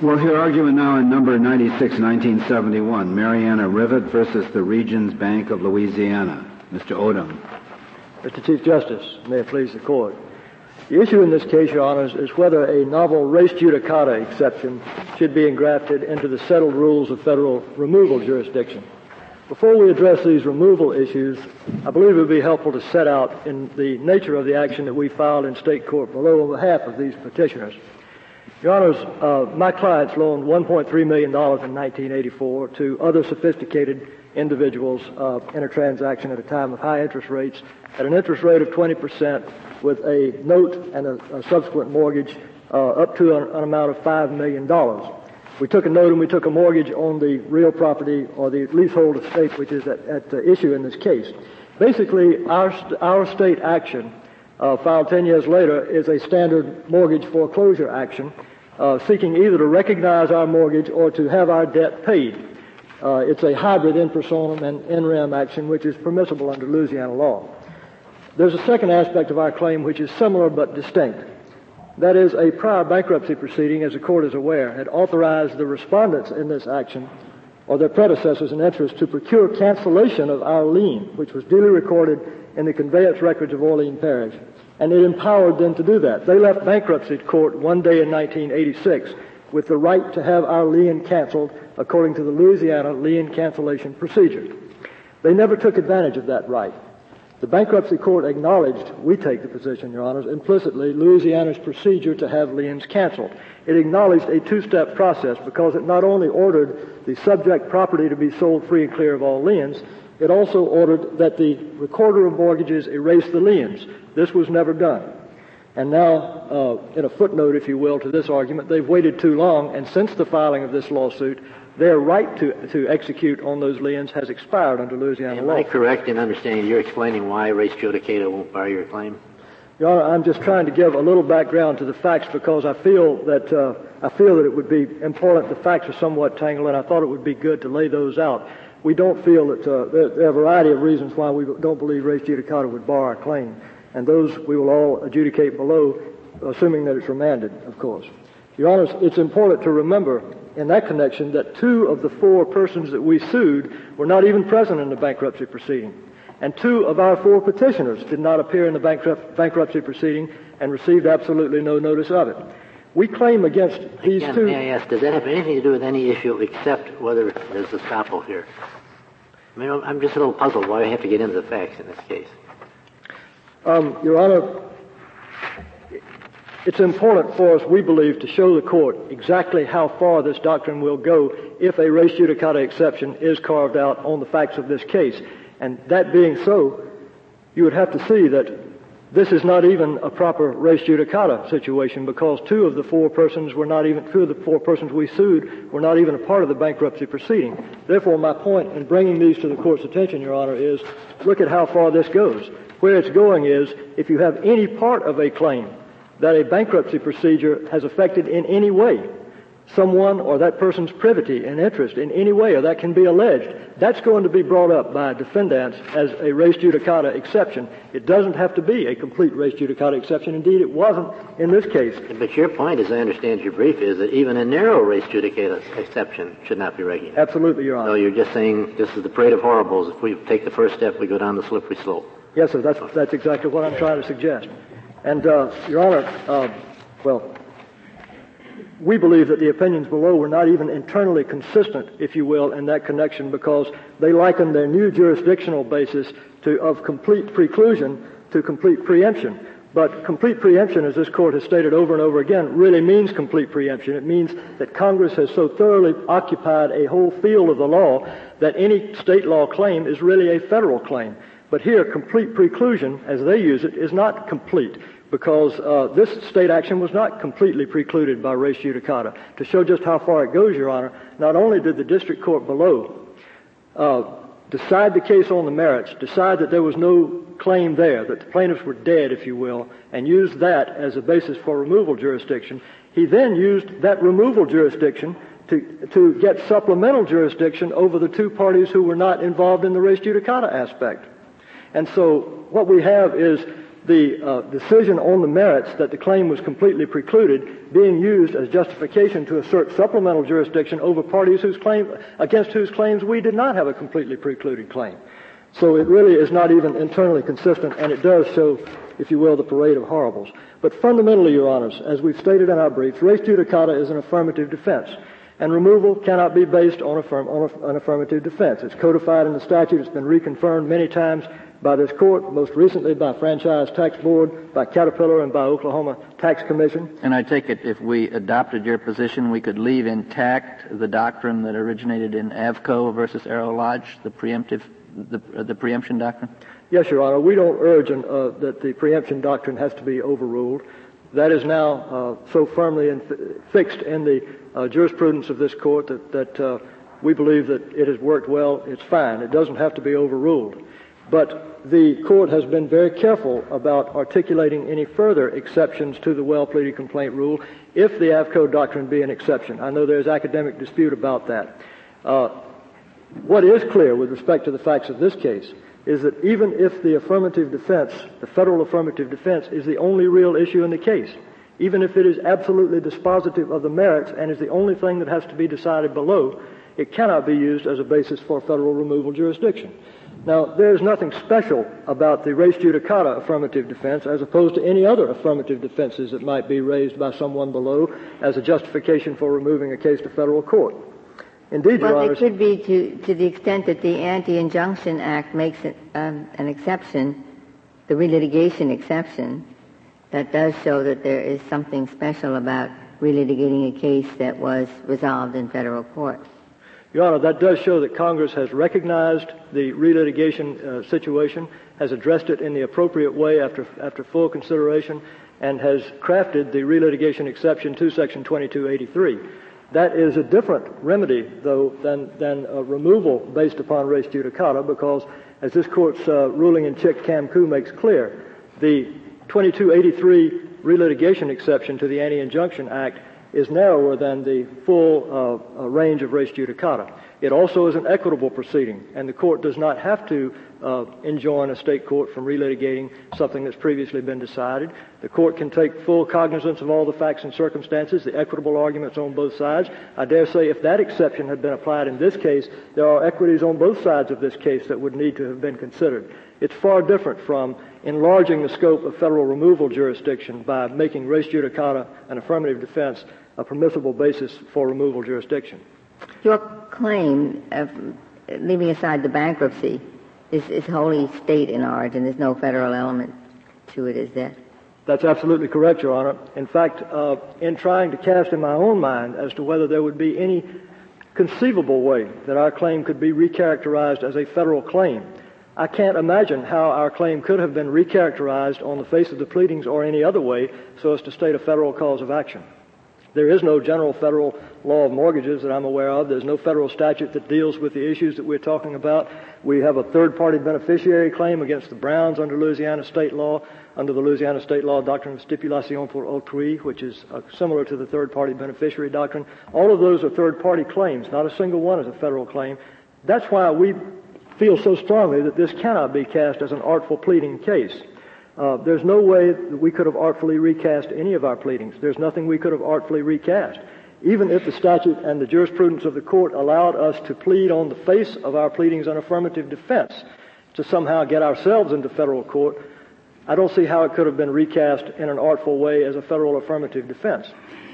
We'll hear argument now in number 96, 1971, Mariana Rivet versus the Regions Bank of Louisiana. Mr. Odom. Mr. Chief Justice, may it please the court. The issue in this case, Your Honors, is whether a novel res judicata exception should be engrafted into the settled rules of federal removal jurisdiction. Before we address these removal issues, I believe it would be helpful to set out in the nature of the action that we filed in state court below on behalf of these petitioners. Your Honors, uh, my clients loaned $1.3 million in 1984 to other sophisticated individuals uh, in a transaction at a time of high interest rates at an interest rate of 20% with a note and a, a subsequent mortgage uh, up to an, an, amount of $5 million. We took a note and we took a mortgage on the real property or the leasehold estate, which is at, at issue in this case. Basically, our, our state action, uh, filed 10 years later, is a standard mortgage foreclosure action uh, seeking either to recognize our mortgage or to have our debt paid. Uh, it's a hybrid in personam and in rem action, which is permissible under Louisiana law. There's a second aspect of our claim which is similar but distinct. That is, a prior bankruptcy proceeding, as the court is aware, had authorized the respondents in this action or their predecessors in interest to procure cancellation of our lien, which was duly recorded in the conveyance records of Orleans Parish. And it empowered them to do that. They left bankruptcy court one day in 1986 with the right to have our lien canceled according to the Louisiana lien cancellation procedure. They never took advantage of that right. The bankruptcy court acknowledged, we take the position, Your Honors, implicitly, Louisiana's procedure to have liens canceled. It acknowledged a two-step process because it not only ordered the subject property to be sold free and clear of all liens, it also ordered that the recorder of mortgages erase the liens. This was never done. And now, uh, in a footnote, if you will, to this argument, they've waited too long, and since the filing of this lawsuit, their right to, to execute on those liens has expired under Louisiana Am law. Am I correct in understanding you're explaining why res judicata won't bar your claim? Your Honor, I'm just trying to give a little background to the facts because I feel that uh, I feel that it would be important. The facts are somewhat tangled, and I thought it would be good to lay those out. We don't feel that uh, there, there, are a variety of reasons why we don't believe res judicata would bar our claim, and those we will all adjudicate below, assuming that it's remanded, of course. Your Honor, it's important to remember in that connection that two of the four persons that we sued were not even present in the bankruptcy proceeding. And two of our four petitioners did not appear in the bankrupt, bankruptcy proceeding and received absolutely no notice of it. We claim against these Again, two. May I ask, does that have anything to do with any issue except whether there's a estoppel here? I mean, I'm just a little puzzled why we have to get into the facts in this case. Um, Your Honor, it's important for us, we believe, to show the court exactly how far this doctrine will go if a res judicata exception is carved out on the facts of this case. And that being so, you would have to see that this is not even a proper res judicata situation because two of the four persons were not even, two of the four persons we sued were not even a part of the bankruptcy proceeding. Therefore, my point in bringing these to the court's attention, Your Honor, is look at how far this goes. Where it's going is if you have any part of a claim that a bankruptcy procedure has affected in any way someone or that person's privity and interest in any way, or that can be alleged, that's going to be brought up by defendants as a res judicata exception. It doesn't have to be a complete res judicata exception. Indeed, it wasn't in this case. But your point, as I understand your brief, is that even a narrow res judicata exception should not be recognized. Absolutely, Your Honor. So you're just saying this is the parade of horribles. If we take the first step, we go down the slippery slope. Yes, sir. That's, that's exactly what I'm trying to suggest. And, uh, Your Honor, uh, well, we believe that the opinions below were not even internally consistent, if you will, in that connection because they likened their new jurisdictional basis to, of complete preclusion to complete preemption. But complete preemption, as this court has stated over and over again, really means complete preemption. It means that Congress has so thoroughly occupied a whole field of the law that any state law claim is really a federal claim. But here, complete preclusion, as they use it, is not complete because uh, this state action was not completely precluded by res judicata. To show just how far it goes, Your Honor, not only did the district court below uh, decide the case on the merits, decide that there was no claim there, that the plaintiffs were dead, if you will, and used that as a basis for removal jurisdiction, he then used that removal jurisdiction to, to get supplemental jurisdiction over the two parties who were not involved in the res judicata aspect. And so what we have is the uh, decision on the merits that the claim was completely precluded being used as justification to assert supplemental jurisdiction over parties whose claim, against whose claims we did not have a completely precluded claim. So it really is not even internally consistent, and it does show, if you will, the parade of horribles. But fundamentally, Your Honors, as we've stated in our briefs, res judicata is an affirmative defense. And removal cannot be based on, affirm, on an affirmative defense. It's codified in the statute. It's been reconfirmed many times by this court, most recently by Franchise Tax Board, by Caterpillar, and by Oklahoma Tax Commission. And I take it if we adopted your position, we could leave intact the doctrine that originated in Avco versus Aero Lodge, the preemptive, the, uh, the preemption doctrine? Yes, Your Honor. We don't urge an, uh, that the preemption doctrine has to be overruled. That is now uh, so firmly in, fixed in the uh, jurisprudence of this court that, that uh, we believe that it has worked well. It's fine. It doesn't have to be overruled. But the court has been very careful about articulating any further exceptions to the well pleaded complaint rule if the AVCO doctrine be an exception. I know there's academic dispute about that. Uh, what is clear with respect to the facts of this case is that even if the affirmative defense, the federal affirmative defense, is the only real issue in the case, even if it is absolutely dispositive of the merits and is the only thing that has to be decided below, it cannot be used as a basis for federal removal jurisdiction. Now, there's nothing special about the res judicata affirmative defense as opposed to any other affirmative defenses that might be raised by someone below as a justification for removing a case to federal court. Indeed, well, Your Honor. it could be to, to the extent that the Anti-Injunction Act makes it, um, an exception, the relitigation exception, that does show that there is something special about relitigating a case that was resolved in federal court. Your Honor, that does show that Congress has recognized the relitigation uh, situation, has addressed it in the appropriate way after, after full consideration, and has crafted the relitigation exception to Section 2283. That is a different remedy, though, than, than a removal based upon res judicata, because as this court's uh, ruling in Chick Kam Choo makes clear, the 2283 relitigation exception to the Anti-Injunction Act is narrower than the full uh, uh, range of res judicata. It also is an equitable proceeding, and the court does not have to uh, enjoin a state court from relitigating something that's previously been decided. The court can take full cognizance of all the facts and circumstances, the equitable arguments on both sides. I dare say if that exception had been applied in this case, there are equities on both sides of this case that would need to have been considered. It's far different from enlarging the scope of federal removal jurisdiction by making res judicata an affirmative defense a permissible basis for removal jurisdiction. Your claim of leaving aside the bankruptcy is, is wholly state in origin. There's no federal element to it, is there? That's absolutely correct, Your Honor. In fact, uh, in trying to cast in my own mind as to whether there would be any conceivable way that our claim could be recharacterized as a federal claim, I can't imagine how our claim could have been recharacterized on the face of the pleadings or any other way so as to state a federal cause of action. There is no general federal law of mortgages that I'm aware of. There's no federal statute that deals with the issues that we're talking about. We have a third party beneficiary claim against the Browns under Louisiana state law, under the Louisiana state law doctrine of stipulation pour autrui, which is uh, similar to the third party beneficiary doctrine. All of those are third party claims. Not a single one is a federal claim. That's why we feel so strongly that this cannot be cast as an artful pleading case. Uh, there's no way that we could have artfully recast any of our pleadings. There's nothing we could have artfully recast. Even if the statute and the jurisprudence of the court allowed us to plead on the face of our pleadings an affirmative defense to somehow get ourselves into federal court, I don't see how it could have been recast in an artful way as a federal affirmative defense.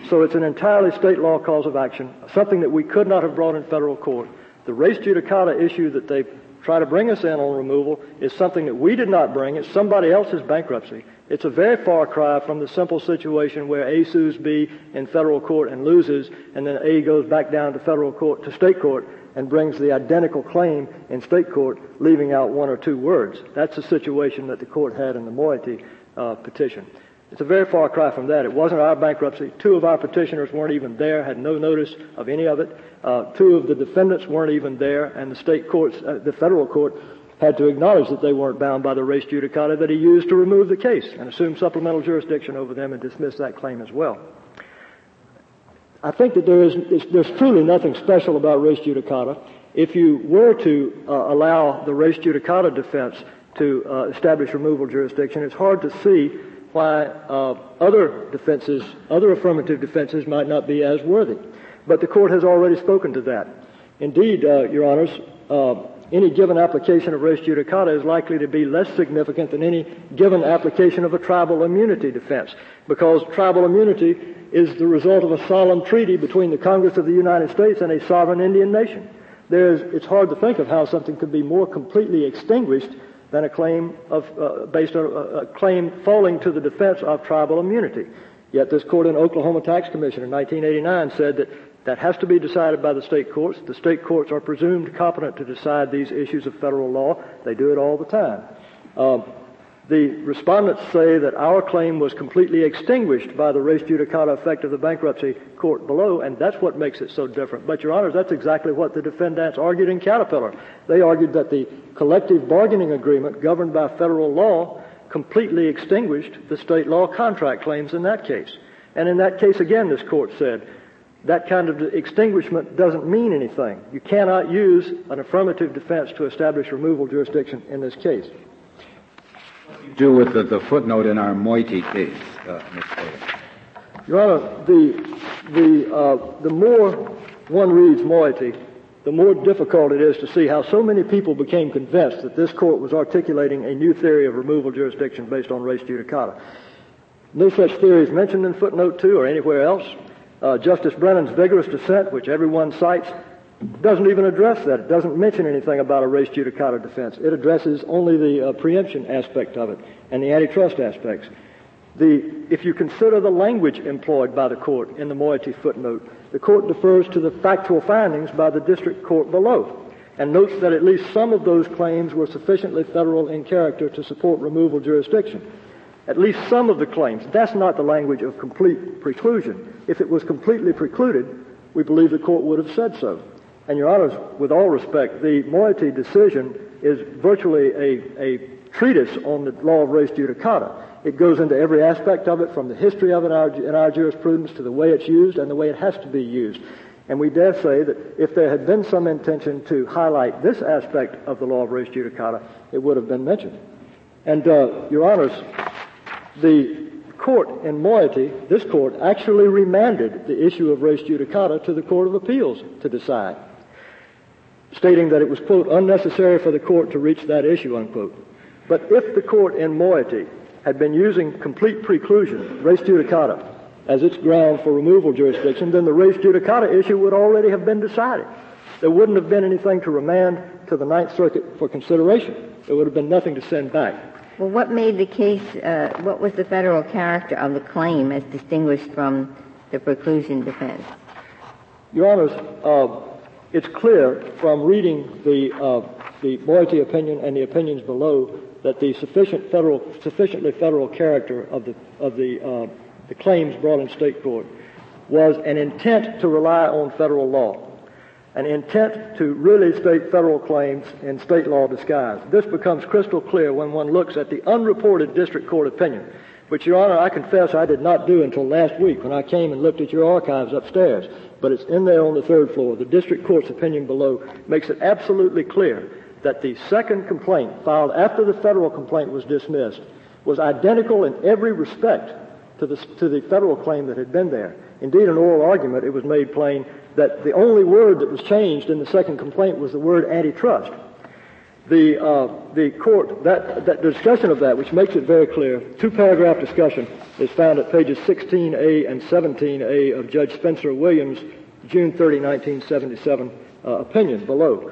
So it's an entirely state law cause of action, something that we could not have brought in federal court. The res judicata issue that they try to bring us in on removal is something that we did not bring. It's somebody else's bankruptcy. It's a very far cry from the simple situation where A sues B in federal court and loses, and then A goes back down to federal court, to state court, and brings the identical claim in state court, leaving out one or two words. That's the situation that the court had in the Moitie uh, petition. It's a very far cry from that. It wasn't our bankruptcy. Two of our petitioners weren't even there, had no notice of any of it. Uh, two of the defendants weren't even there, and the state courts, uh, the federal court, had to acknowledge that they weren't bound by the res judicata that he used to remove the case and assume supplemental jurisdiction over them and dismiss that claim as well. I think that there is there's truly nothing special about res judicata. If you were to uh, allow the res judicata defense to uh, establish removal jurisdiction, it's hard to see why uh, other defenses, other affirmative defenses, might not be as worthy. But the court has already spoken to that. Indeed, uh, Your Honors, uh, any given application of res judicata is likely to be less significant than any given application of a tribal immunity defense, because tribal immunity is the result of a solemn treaty between the Congress of the United States and a sovereign Indian nation. There's, it's hard to think of how something could be more completely extinguished than a claim of, uh, based on a, a claim falling to the defense of tribal immunity. Yet this court in Oklahoma Tax Commission in 1989 said that that has to be decided by the state courts. The state courts are presumed competent to decide these issues of federal law. They do it all the time. Um, the respondents say that our claim was completely extinguished by the res judicata effect of the bankruptcy court below, and that's what makes it so different. But, Your Honors, that's exactly what the defendants argued in Caterpillar. They argued that the collective bargaining agreement governed by federal law completely extinguished the state law contract claims in that case. And in that case, again, this court said that kind of extinguishment doesn't mean anything. You cannot use an affirmative defense to establish removal jurisdiction in this case do with the, the footnote in our Moitie case, uh, Your Honor, the, the, uh, the more one reads Moitie, the more difficult it is to see how so many people became convinced that this court was articulating a new theory of removal jurisdiction based on res judicata. No such theory is mentioned in footnote 2 or anywhere else. Uh, Justice Brennan's vigorous dissent, which everyone cites, doesn't even address that. It doesn't mention anything about a res judicata defense. It addresses only the uh, preemption aspect of it and the antitrust aspects. The, if you consider the language employed by the court in the Moitie footnote, the court defers to the factual findings by the district court below and notes that at least some of those claims were sufficiently federal in character to support removal jurisdiction. At least some of the claims. That's not the language of complete preclusion. If it was completely precluded, we believe the court would have said so. And Your Honors, with all respect, the Moitie decision is virtually a, a treatise on the law of res judicata. It goes into every aspect of it, from the history of it in our, in our jurisprudence to the way it's used and the way it has to be used. And we dare say that if there had been some intention to highlight this aspect of the law of res judicata, it would have been mentioned. And, uh, Your Honors, the court in Moitie, this court, actually remanded the issue of res judicata to the Court of Appeals to decide stating that it was, quote, unnecessary for the court to reach that issue, unquote. But if the court in Moitie had been using complete preclusion, res judicata, as its ground for removal jurisdiction, then the res judicata issue would already have been decided. There wouldn't have been anything to remand to the Ninth Circuit for consideration. There would have been nothing to send back. Well, what made the case, uh, what was the federal character of the claim as distinguished from the preclusion defense? Your Honors, uh, it's clear from reading the, uh, the opinion and the opinions below that the sufficient federal, sufficiently federal character of the, of the, uh, the claims brought in state court was an intent to rely on federal law, an intent to really state federal claims in state law disguise. This becomes crystal clear when one looks at the unreported district court opinion, which, Your Honor, I confess I did not do until last week when I came and looked at your archives upstairs but it's in there on the third floor. The district court's opinion below makes it absolutely clear that the second complaint filed after the federal complaint was dismissed was identical in every respect to the, to the federal claim that had been there. Indeed, in oral argument, it was made plain that the only word that was changed in the second complaint was the word antitrust. The, uh, the court, that, that discussion of that, which makes it very clear, two paragraph discussion is found at pages 16A and 17A of Judge Spencer Williams' June 30, 1977 uh, opinion below.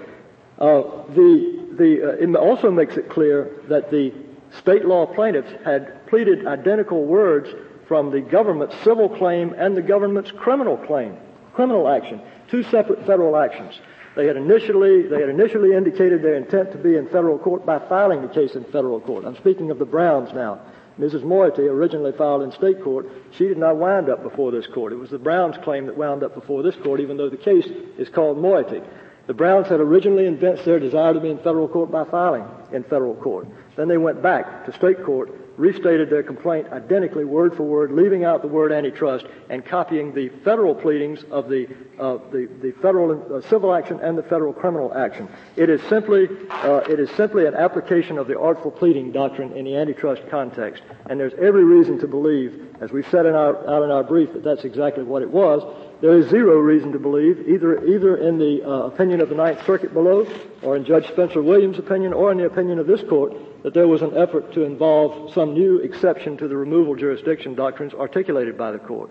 Uh, the, the, uh, it also makes it clear that the state law plaintiffs had pleaded identical words from the government's civil claim and the government's criminal claim, criminal action, two separate federal actions. They had initially, they had initially indicated their intent to be in federal court by filing the case in federal court. I'm speaking of the Browns now. Mrs. Moitie originally filed in state court. She did not wind up before this court. It was the Browns' claim that wound up before this court, even though the case is called Moitie. The Browns had originally evinced their desire to be in federal court by filing in federal court. Then they went back to state court, restated their complaint identically, word for word, leaving out the word antitrust and copying the federal pleadings of the uh, the, the federal uh, civil action and the federal criminal action. It is simply uh, it is simply an application of the artful pleading doctrine in the antitrust context, and there's every reason to believe, as we've said in our, out in our brief, that that's exactly what it was. There is zero reason to believe, either, either in the uh, opinion of the Ninth Circuit below, or in Judge Spencer Williams' opinion, or in the opinion of this court, that there was an effort to involve some new exception to the removal jurisdiction doctrines articulated by the court.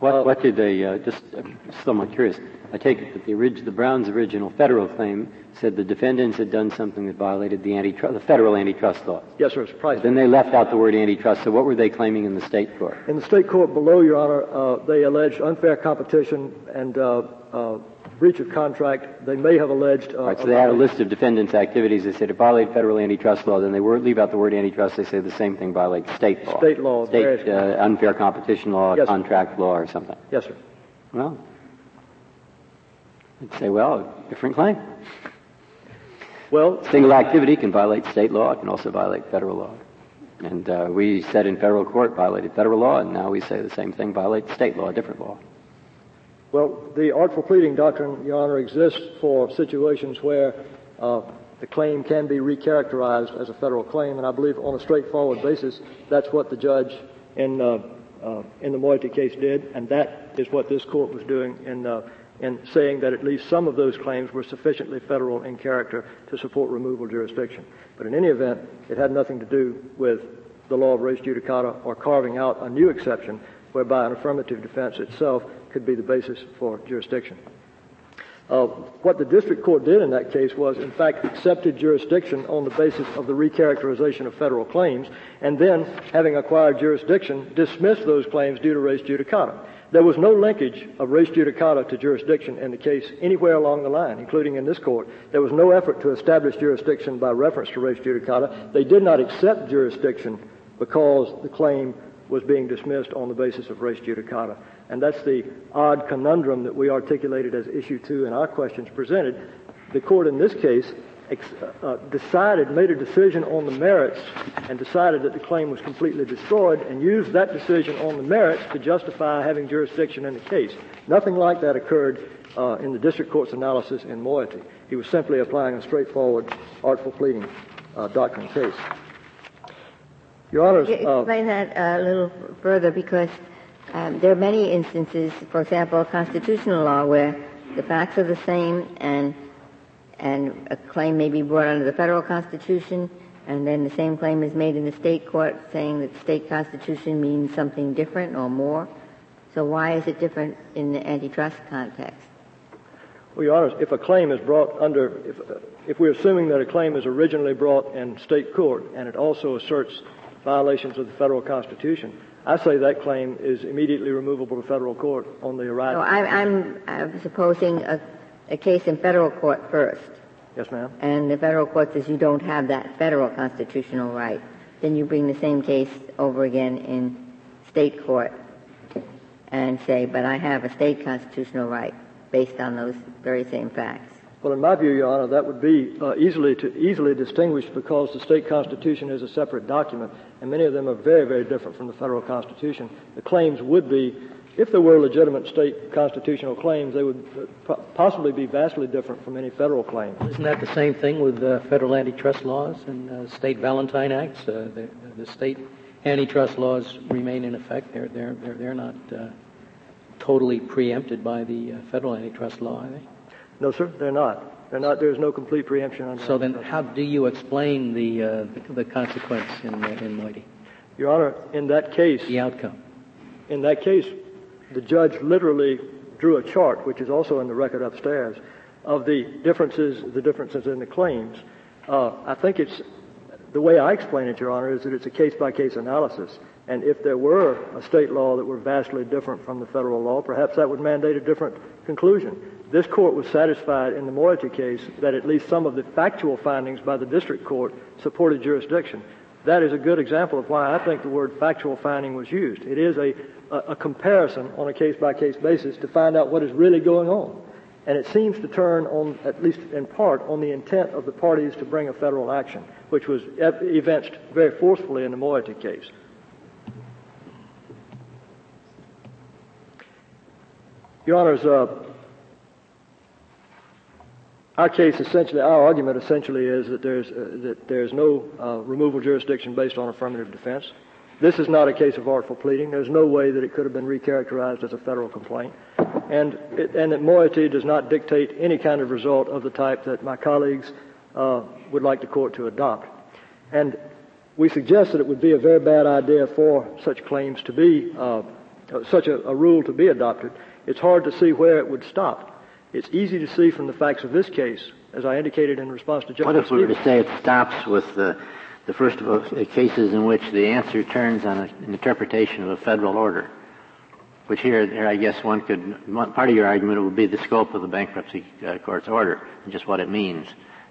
What, uh, what did they, uh, just somewhat curious, I take it that the, orig- the Browns' original federal claim said the defendants had done something that violated the antitrust, the federal antitrust laws. Yes, sir. Surprising. Then they left out the word antitrust. So what were they claiming in the state court? In the state court below, Your Honor, uh, they alleged unfair competition and uh, uh, breach of contract. They may have alleged. Uh, right, so they had a list of defendants' activities. They said it violated federal antitrust law. Then they leave out the word antitrust. They say the same thing violates state law. State law. State uh, unfair competition law, yes, contract law, or something. Yes, sir. Well, I'd say, well, different claim. Well, single activity can violate state law. It can also violate federal law. And uh, we said in federal court violated federal law, and now we say the same thing violates state law, different law. Well, the artful pleading doctrine, Your Honor, exists for situations where uh, the claim can be recharacterized as a federal claim, and I believe on a straightforward basis, that's what the judge in uh, uh, in the Moitie case did, and that is what this court was doing in uh, in saying that at least some of those claims were sufficiently federal in character to support removal jurisdiction. But in any event, it had nothing to do with the law of res judicata or carving out a new exception whereby an affirmative defense itself could be the basis for jurisdiction. Uh, what the district court did in that case was, in fact, accepted jurisdiction on the basis of the recharacterization of federal claims, and then, having acquired jurisdiction, dismissed those claims due to res judicata. There was no linkage of res judicata to jurisdiction in the case anywhere along the line, including in this court. There was no effort to establish jurisdiction by reference to res judicata. They did not accept jurisdiction because the claim was being dismissed on the basis of res judicata. And that's the odd conundrum that we articulated as issue two in our questions presented. The court in this case uh, decided, made a decision on the merits and decided that the claim was completely destroyed and used that decision on the merits to justify having jurisdiction in the case. Nothing like that occurred uh, in the district court's analysis in Moitie. He was simply applying a straightforward, artful pleading uh, doctrine case. Your Honor, uh, explain that a little further because um, there are many instances, for example, constitutional law, where the facts are the same and and a claim may be brought under the federal constitution, and then the same claim is made in the state court saying that the state constitution means something different or more. So why is it different in the antitrust context? Well, Your Honor, if a claim is brought under, if, uh, if we're assuming that a claim is originally brought in state court and it also asserts violations of the federal constitution, I say that claim is immediately removable to federal court on the arrival. So I, I'm, I'm supposing a a case in federal court first. Yes, ma'am. And the federal court says you don't have that federal constitutional right. Then you bring the same case over again in state court and say, but I have a state constitutional right based on those very same facts. Well, in my view, Your Honor, that would be uh, easily to easily distinguished because the state constitution is a separate document, and many of them are very, very different from the federal constitution. The claims would be if there were legitimate state constitutional claims, they would possibly be vastly different from any federal claim. Isn't that the same thing with uh, federal antitrust laws and uh, state Valentine Acts? Uh, the, the, state antitrust laws remain in effect. They're, they're, they're, they're not uh, totally preempted by the uh, federal antitrust law, are they? No, sir, they're not. They're not. There's no complete preemption on So then, how do you explain the, uh, the, the, consequence in, in Moitie? Your Honor, in that case... The outcome. In that case, the judge literally drew a chart, which is also in the record upstairs, of the differences, the differences in the claims. Uh, I think it's the way I explain it, Your Honor, is that it's a case-by-case analysis. And if there were a state law that were vastly different from the federal law, perhaps that would mandate a different conclusion. This court was satisfied in the Moitie case that at least some of the factual findings by the district court supported jurisdiction. That is a good example of why I think the word factual finding was used. It is a, a, a comparison on a case by case basis to find out what is really going on. And it seems to turn on, at least in part, on the intent of the parties to bring a federal action, which was evinced very forcefully in the Moitie case. Your Honors, uh, our case essentially, our argument essentially is that there's, uh, that there's no uh, removal jurisdiction based on affirmative defense. This is not a case of artful pleading. There's no way that it could have been recharacterized as a federal complaint. And, it, and that Moitie does not dictate any kind of result of the type that my colleagues uh, would like the court to adopt. And we suggest that it would be a very bad idea for such claims to be, uh, such a, a rule to be adopted. It's hard to see where it would stop. It's easy to see from the facts of this case, as I indicated in response to Justice What if we were to say it stops with the, the first of the cases in which the answer turns on a, an interpretation of a federal order? Which here, here I guess one could, one, part of your argument would be the scope of the bankruptcy uh, court's order and just what it means.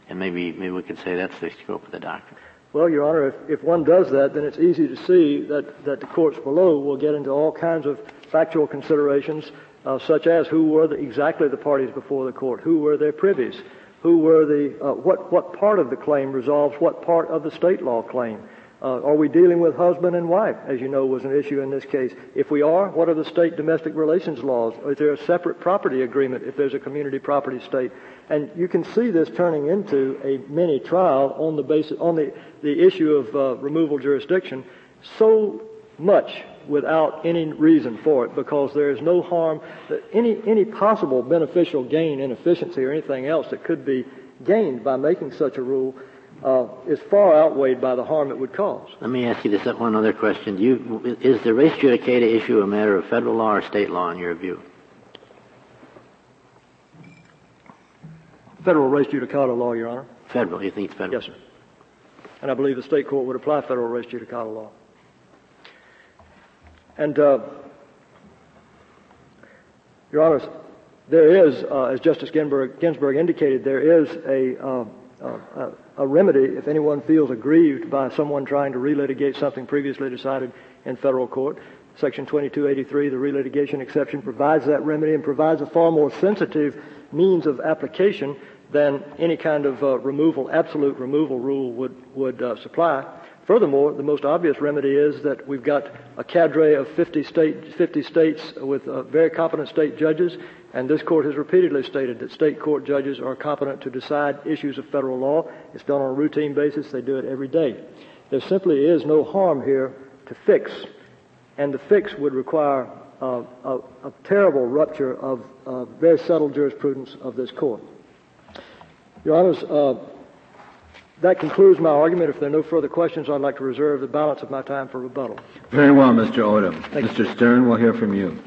And maybe, maybe we could say that's the scope of the doctrine. Well, Your Honor, if, if one does that, then it's easy to see that, that the courts below will get into all kinds of factual considerations uh, such as who were the, exactly the parties before the court, who were their privies, who were the, uh, what, what part of the claim resolves what part of the state law claim. Uh, are we dealing with husband and wife, as you know was an issue in this case? If we are, what are the state domestic relations laws? Is there a separate property agreement if there's a community property state? And you can see this turning into a mini trial on the basis, on the, the issue of uh, removal jurisdiction so much without any reason for it because there is no harm that any any possible beneficial gain in efficiency or anything else that could be gained by making such a rule uh, is far outweighed by the harm it would cause. Let me ask you this one other question. Do you, is the res judicata issue a matter of federal law or state law in your view? Federal res judicata law, Your Honor. Federal. You think it's federal? Yes, sir. And I believe the state court would apply federal res judicata law. And, uh, Your Honors, there is, uh, as Justice Ginsburg, Ginsburg, indicated, there is a, uh, uh a remedy if anyone feels aggrieved by someone trying to relitigate something previously decided in federal court. Section 2283, the relitigation exception, provides that remedy and provides a far more sensitive means of application than any kind of uh, removal, absolute removal rule would, would uh, supply. Furthermore, the most obvious remedy is that we've got a cadre of 50, state, 50 states with uh, very competent state judges, and this court has repeatedly stated that state court judges are competent to decide issues of federal law. It's done on a routine basis. They do it every day. There simply is no harm here to fix, and the fix would require uh, a, a, terrible rupture of uh, very settled jurisprudence of this court. Your Honors, uh, that concludes my argument. If there are no further questions, I'd like to reserve the balance of my time for rebuttal. Very well, Mr. Odom. Thank Mr. Stern, we'll hear from you.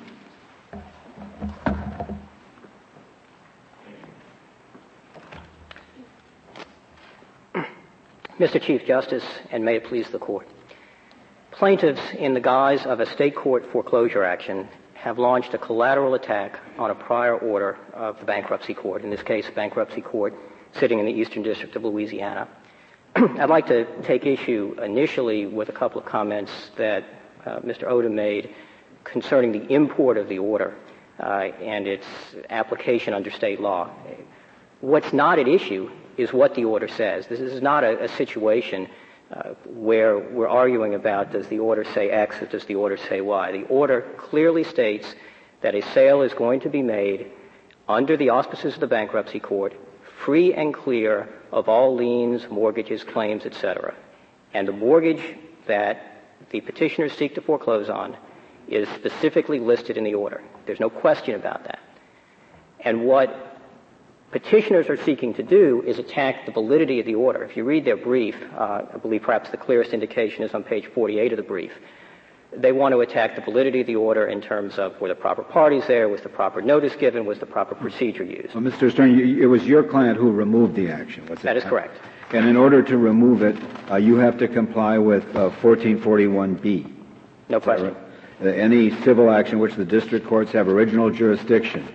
Mr. Chief Justice, and may it please the Court. Plaintiffs, in the guise of a state court foreclosure action, have launched a collateral attack on a prior order of the bankruptcy court, in this case, bankruptcy court sitting in the Eastern District of Louisiana. I'd like to take issue initially with a couple of comments that uh, Mr. Odom made concerning the import of the order uh, and its application under state law. What's not at issue is what the order says. This is not a, a situation uh, where we're arguing about does the order say X or does the order say Y. The order clearly states that a sale is going to be made under the auspices of the bankruptcy court free and clear of all liens, mortgages, claims, etc. And the mortgage that the petitioners seek to foreclose on is specifically listed in the order. There's no question about that. And what petitioners are seeking to do is attack the validity of the order. If you read their brief, uh, I believe perhaps the clearest indication is on page 48 of the brief they want to attack the validity of the order in terms of were the proper parties there, was the proper notice given, was the proper procedure used. Well, Mr. Stern, you, it was your client who removed the action. Was that is correct. And in order to remove it, uh, you have to comply with uh, 1441B. No question. Uh, any civil action which the district courts have original jurisdiction.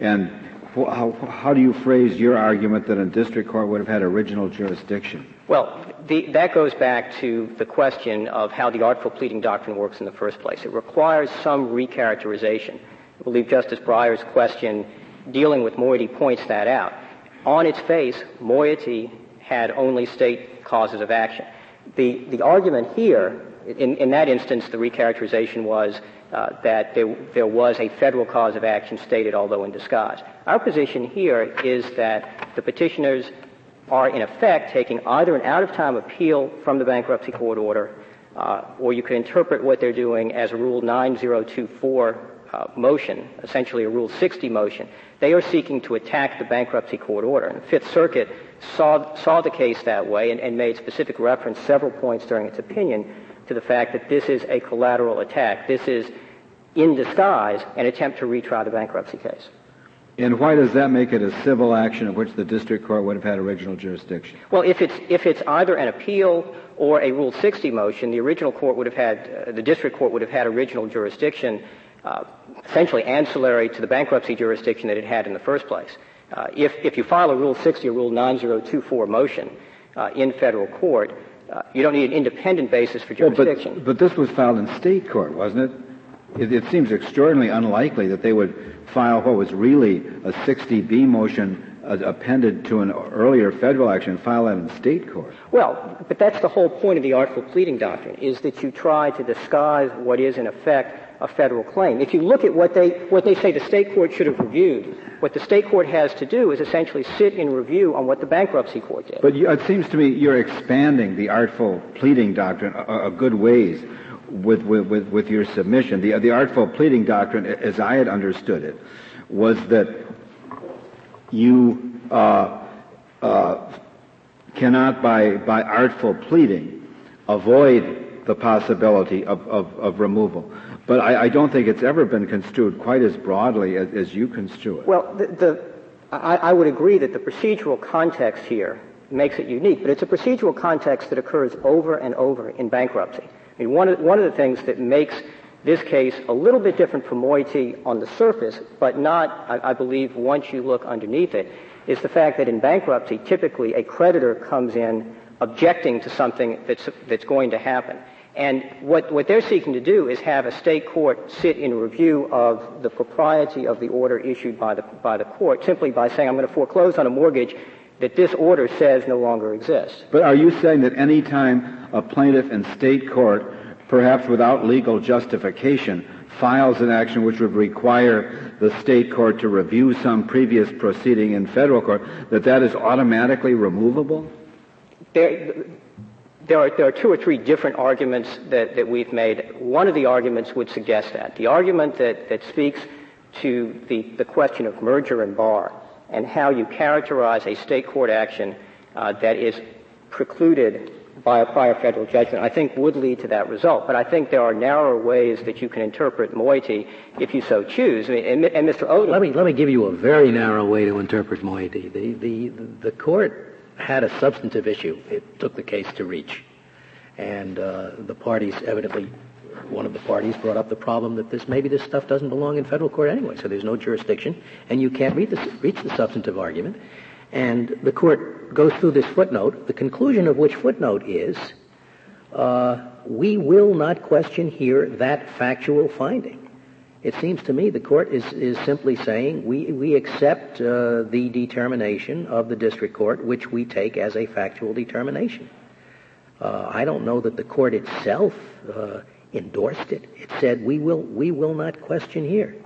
And how, how do you phrase your argument that a district court would have had original jurisdiction? Well, the, that goes back to the question of how the artful pleading doctrine works in the first place. It requires some recharacterization. I believe Justice Breyer's question dealing with Moitie points that out. On its face, Moitie had only state causes of action. The, the argument here, in, in that instance, the recharacterization was that there, there was a federal cause of action stated, although in disguise. Our position here is that the petitioners are, in effect, taking either an out-of-time appeal from the bankruptcy court order, uh, or you can interpret what they're doing as a Rule 9024 uh, motion, essentially a Rule 60 motion. They are seeking to attack the bankruptcy court order. And the Fifth Circuit saw, saw the case that way and, and made specific reference several points during its opinion to the fact that this is a collateral attack. This is, in disguise, an attempt to retry the bankruptcy case. And why does that make it a civil action of which the district court would have had original jurisdiction? Well, if it's if it's either an appeal or a Rule 60 motion, the original court would have had uh, the district court would have had original jurisdiction, uh, essentially ancillary to the bankruptcy jurisdiction that it had in the first place. Uh, if if you file a Rule 60 or Rule 9024 motion uh, in federal court, uh, you don't need an independent basis for jurisdiction. Well, but, but this was filed in state court, wasn't it? it? It seems extraordinarily unlikely that they would file what was really a 60B motion uh, appended to an earlier federal action, file that in state court. Well, but that's the whole point of the artful pleading doctrine, is that you try to disguise what is in effect a federal claim. If you look at what they, what they say the state court should have reviewed, what the state court has to do is essentially sit in review on what the bankruptcy court did. But you, it seems to me you're expanding the artful pleading doctrine a, a good ways with, with, with, your submission. The, the artful pleading doctrine, as I had understood it, was that you uh, uh, cannot, by, by artful pleading, avoid the possibility of, of, of removal. But I, I, don't think it's ever been construed quite as broadly as, as you construe it. Well, the, the I, I would agree that the procedural context here makes it unique, but it's a procedural context that occurs over and over in bankruptcy. I mean, one of, one of the things that makes this case a little bit different from Moitie on the surface, but not, I, I believe, once you look underneath it, is the fact that in bankruptcy, typically a creditor comes in objecting to something that's, that's going to happen. And what, what they're seeking to do is have a state court sit in review of the propriety of the order issued by the, by the court simply by saying, I'm going to foreclose on a mortgage that this order says no longer exists. But are you saying that any time a plaintiff in state court, perhaps without legal justification, files an action which would require the state court to review some previous proceeding in federal court, that that is automatically removable? There, there are, there are two or three different arguments that, that we've made. One of the arguments would suggest that. The argument that, that speaks to the, the question of merger and bar and how you characterize a state court action uh, that is precluded by a prior federal judgment, I think would lead to that result. But I think there are narrower ways that you can interpret Moitie if you so choose. I mean, and, and, Mr. Odom. Let me, let me give you a very narrow way to interpret Moitie. The, the, the court had a substantive issue it took the case to reach. And uh, the parties evidently, one of the parties brought up the problem that this maybe this stuff doesn't belong in federal court anyway, so there's no jurisdiction, and you can't reach the, reach the substantive argument. And the court goes through this footnote, the conclusion of which footnote is, uh, we will not question here that factual finding. It seems to me the court is, is simply saying we, we accept uh, the determination of the district court, which we take as a factual determination. Uh, I don't know that the court itself uh, endorsed it. It said we will, we will not question here.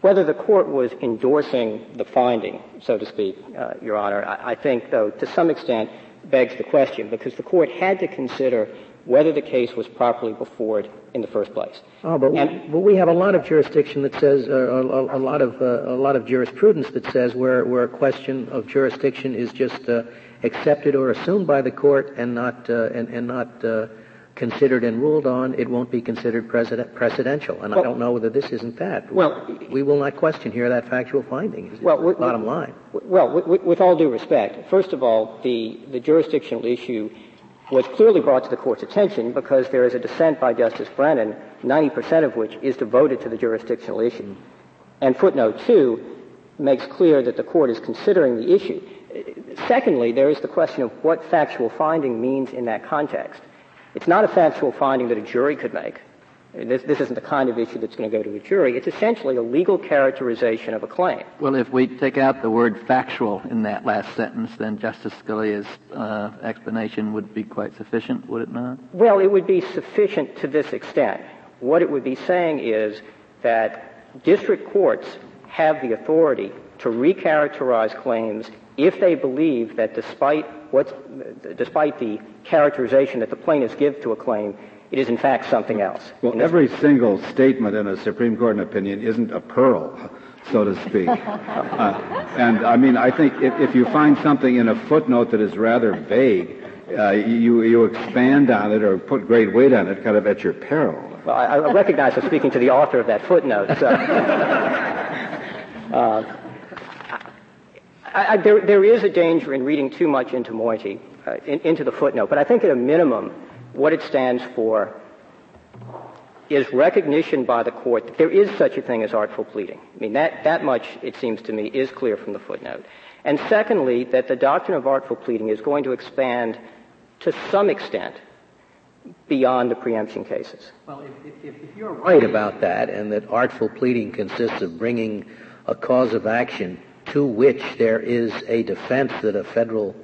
Whether the court was endorsing the finding, so to speak, uh, Your Honor, I, I think, though, to some extent begs the question because the court had to consider whether the case was properly before it in the first place. Oh, but, and, we, but we have a lot of jurisdiction that says uh, a, a, lot of uh, a lot of jurisprudence that says where where a question of jurisdiction is just uh, accepted or assumed by the court and not uh, and, and not uh, considered and ruled on, it won't be considered precedent, precedential. And well, I don't know whether this isn't that. Well, we will not question here that factual finding. Well, bottom line. Well, with, with all due respect, first of all, the the jurisdictional issue was clearly brought to the court's attention because there is a dissent by Justice Brennan, 90% of which is devoted to the jurisdictional issue. And footnote two makes clear that the court is considering the issue. Secondly, there is the question of what factual finding means in that context. It's not a factual finding that a jury could make. This, this isn't the kind of issue that's going to go to a jury. It's essentially a legal characterization of a claim. Well, if we take out the word factual in that last sentence, then Justice Scalia's uh, explanation would be quite sufficient, would it not? Well, it would be sufficient to this extent. What it would be saying is that district courts have the authority to recharacterize claims if they believe that despite what's, despite the characterization that the plaintiffs give to a claim, it is in fact something else. Well, every single statement in a Supreme Court opinion isn't a pearl, so to speak. uh, and I mean, I think if, if, you find something in a footnote that is rather vague, uh, you, you expand on it or put great weight on it kind of at your peril. Well, I, I recognize I'm speaking to the author of that footnote. So. uh, I, I, there, there is a danger in reading too much into Moitie, uh, in, into the footnote, but I think at a minimum, what it stands for is recognition by the court that there is such a thing as artful pleading. I mean, that, that much, it seems to me, is clear from the footnote. And secondly, that the doctrine of artful pleading is going to expand to some extent beyond the preemption cases. Well, if, if, if you're right about that, and that artful pleading consists of bringing a cause of action to which there is a defense that a federal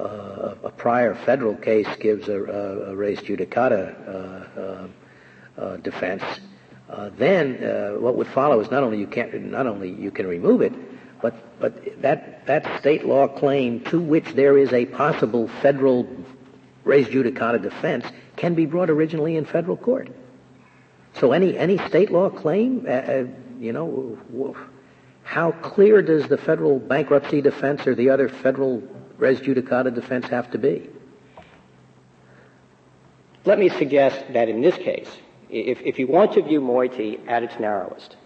uh, a prior federal case gives a, a, a res judicata uh, uh, uh defense, uh, then what would follow is not only you can't not only you can remove it, but but that that state law claim to which there is a possible federal res judicata defense can be brought originally in federal court. So any any state law claim, you know, how clear does the federal bankruptcy defense or the other federal res judicata defense have to be? Let me suggest that in this case, if, if you want to view Moitie at its narrowest,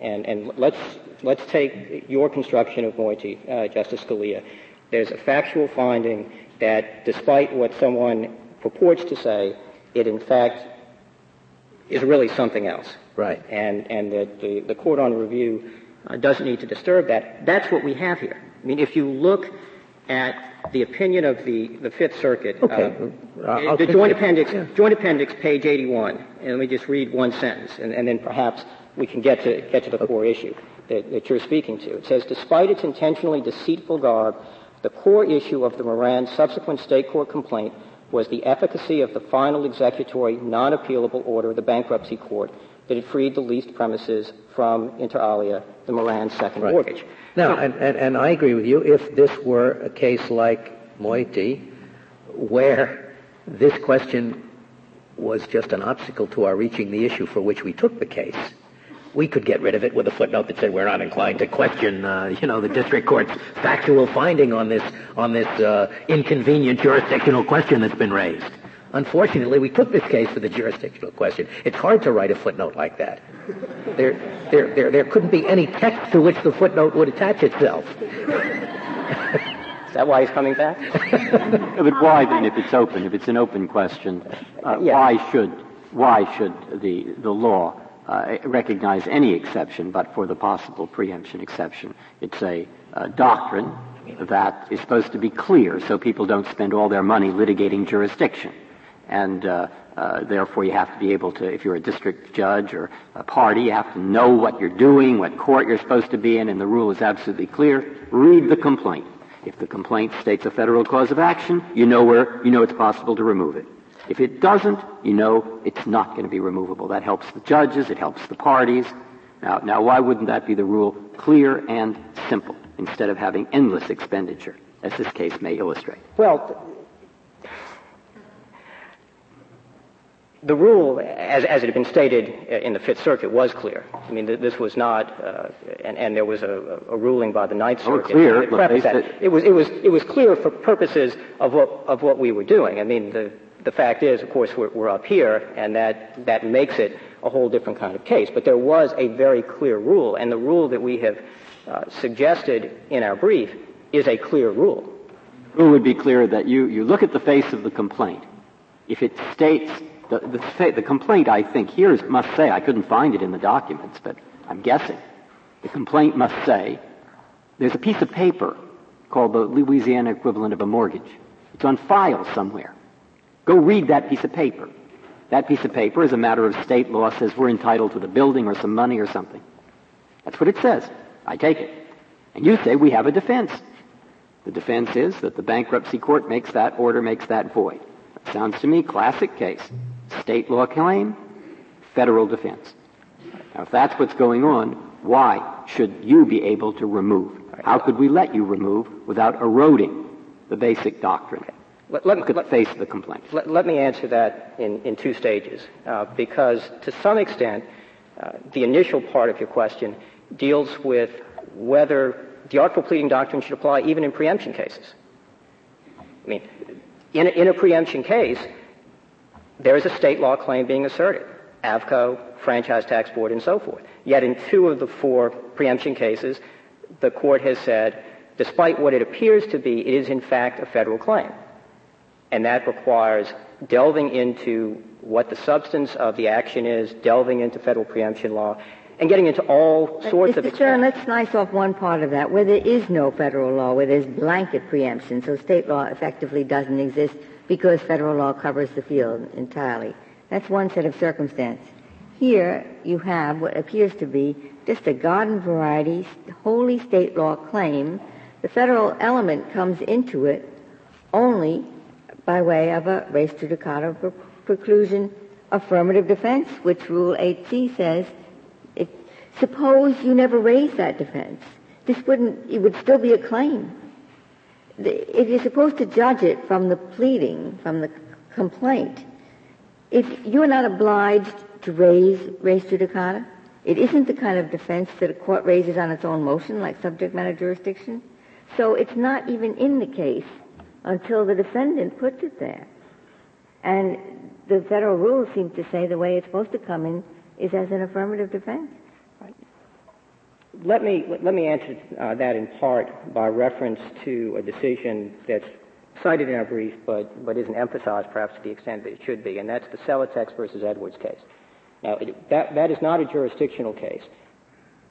and, and let's, let's take your construction of Moitie, uh, Justice Scalia, there's a factual finding that despite what someone purports to say, it in fact is really something else. Right. And, and that the, the court on review uh, doesn't need to disturb that. That's what we have here. I mean, if you look at the opinion of the, the Fifth Circuit. Okay. Uh, the Joint Appendix, yeah. Joint Appendix, page 81. And let me just read one sentence, and, and then perhaps we can get to, get to the core issue that, that you're speaking to. It says, despite its intentionally deceitful garb, the core issue of the Moran subsequent state court complaint was the efficacy of the final executory non-appealable order of the bankruptcy court that had freed the leased premises from, inter alia, the Moran second right. mortgage. Now, and, and, and, I agree with you, if this were a case like Moitie, where this question was just an obstacle to our reaching the issue for which we took the case, we could get rid of it with a footnote that said we're not inclined to question, uh, you know, the district court's factual finding on this on this uh, inconvenient jurisdictional question that's been raised. Unfortunately, we took this case for the jurisdictional question. It's hard to write a footnote like that. There, there, there, there couldn't be any text to which the footnote would attach itself. Is that why he's coming back? but why then, if it's open, if it's an open question, uh, yeah. why should why should the the law uh, recognize any exception, but for the possible preemption exception? It's a uh, doctrine that is supposed to be clear, so people don't spend all their money litigating jurisdiction and uh, therefore you have to be able to, if you're a district judge or a party, you have to know what you're doing, what court you're supposed to be in, and the rule is absolutely clear. Read the complaint. If the complaint states a federal cause of action, you know where, you know it's possible to remove it. If it doesn't, you know it's not going to be removable. That helps the judges, it helps the parties. Now, now why wouldn't that be the rule? Clear and simple, instead of having endless expenditure, as this case may illustrate. Well, the rule, as, as, it had been stated in the Fifth Circuit, was clear. I mean, this was not, uh, and, and, there was a, a, ruling by the Ninth Circuit. Oh, clear. It was, it was, it was clear for purposes of what, of what we were doing. I mean, the, the fact is, of course, we're, we're up here, and that, that makes it a whole different kind of case. But there was a very clear rule, and the rule that we have uh, suggested in our brief is a clear rule. The rule would be clear that you, you look at the face of the complaint. If it states the, the, the complaint, I think, here is, must say, I couldn't find it in the documents, but I'm guessing. The complaint must say, there's a piece of paper called the Louisiana equivalent of a mortgage. It's on file somewhere. Go read that piece of paper. That piece of paper, as a matter of state law, says we're entitled to the building or some money or something. That's what it says. I take it. And you say we have a defense. The defense is that the bankruptcy court makes that order, makes that void. That sounds to me classic case. State law claim, federal defense. Now, if that's what's going on, why should you be able to remove? How could we let you remove without eroding the basic doctrine? Let, let, Look at let, the face of the complaint. Let, let me answer that in, in two stages, uh, because to some extent, uh, the initial part of your question deals with whether the artful pleading doctrine should apply even in preemption cases. I mean, in a, in a preemption case, there is a state law claim being asserted. AVCO, Franchise Tax Board, and so forth. Yet in two of the four preemption cases, the court has said, despite what it appears to be, it is in fact a federal claim. And that requires delving into what the substance of the action is, delving into federal preemption law, and getting into all sorts Mr. of. Stern, let's slice off one part of that, where there is no federal law, where there's blanket preemption, so state law effectively doesn't exist because federal law covers the field entirely. That's one set of circumstances. Here you have what appears to be just a garden variety, wholly state law claim. The federal element comes into it only by way of a res judicata preclusion affirmative defense, which Rule 8c says, if, suppose you never raise that defense, this wouldn't, it would still be a claim. If you're supposed to judge it from the pleading, from the complaint, if you're not obliged to raise res judicata, it isn't the kind of defense that a court raises on its own motion, like subject matter jurisdiction. So it's not even in the case until the defendant puts it there. And the federal rules seem to say the way it's supposed to come in is as an affirmative defense. Let me let me answer uh, that in part by reference to a decision that's cited in our brief, but, but isn't emphasized perhaps to the extent that it should be, and that's the Celotex versus Edwards case. Now, it, that, that is not a jurisdictional case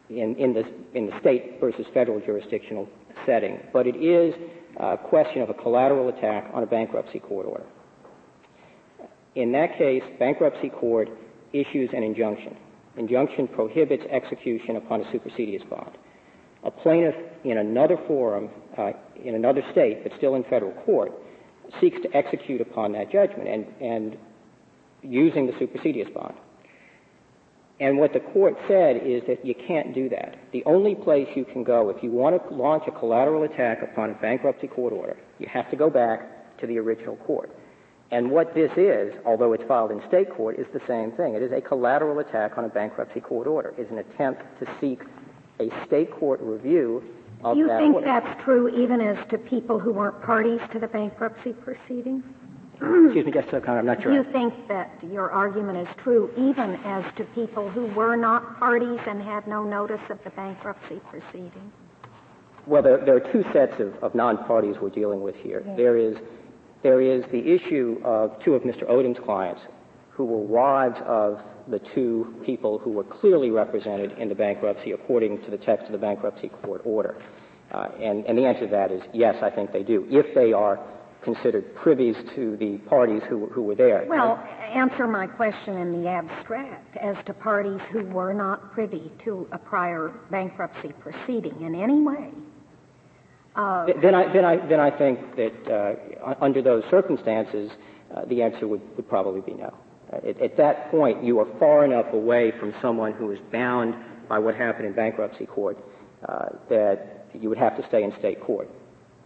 in, in, the, in the state versus federal jurisdictional setting, but it is a question of a collateral attack on a bankruptcy court order. In that case, bankruptcy court issues an injunction. Injunction prohibits execution upon a supersedeas bond a plaintiff in another forum, uh, in another state, but still in federal court, seeks to execute upon that judgment and, and using the supersedeas bond. And what the court said is that you can't do that. The only place you can go if you want to launch a collateral attack upon a bankruptcy court order, you have to go back to the original court. And what this is, although it's filed in state court, is the same thing. It is a collateral attack on a bankruptcy court order. It's an attempt to seek a state court review of you that think that's true even as to people who weren't parties to the bankruptcy proceedings? Excuse me, Justice O'Connor, I'm not sure. You think that your argument is true even as to people who were not parties and had no notice of the bankruptcy proceeding? Well, there, there are two sets of, of non-parties we're dealing with here. Yes. There is there is the issue of two of Mr. Odom's clients who were wives of the two people who were clearly represented in the bankruptcy according to the text of the bankruptcy court order. Uh, and, and the answer to that is yes, I think they do, if they are considered privies to the parties who, who were there. Well, answer my question in the abstract as to parties who were not privy to a prior bankruptcy proceeding in any way. Uh, then, I, then, I, then I think that uh, under those circumstances, uh, the answer would, would probably be no. At, at, that point, you are far enough away from someone who is bound by what happened in bankruptcy court uh, that you would have to stay in state court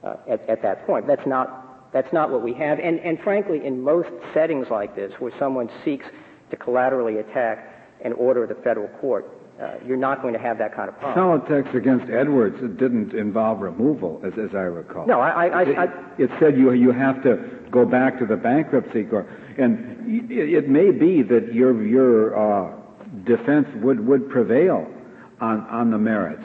uh, at, at, that point. That's not, that's not what we have. And, and frankly, in most settings like this, where someone seeks to collaterally attack an order of the federal court, uh, you're not going to have that kind of problem. Celotex against Edwards it didn't involve removal, as, as I recall. No, I, I, it, I, it said you you have to go back to the bankruptcy court, and it, it may be that your your uh, defense would would prevail on on the merits.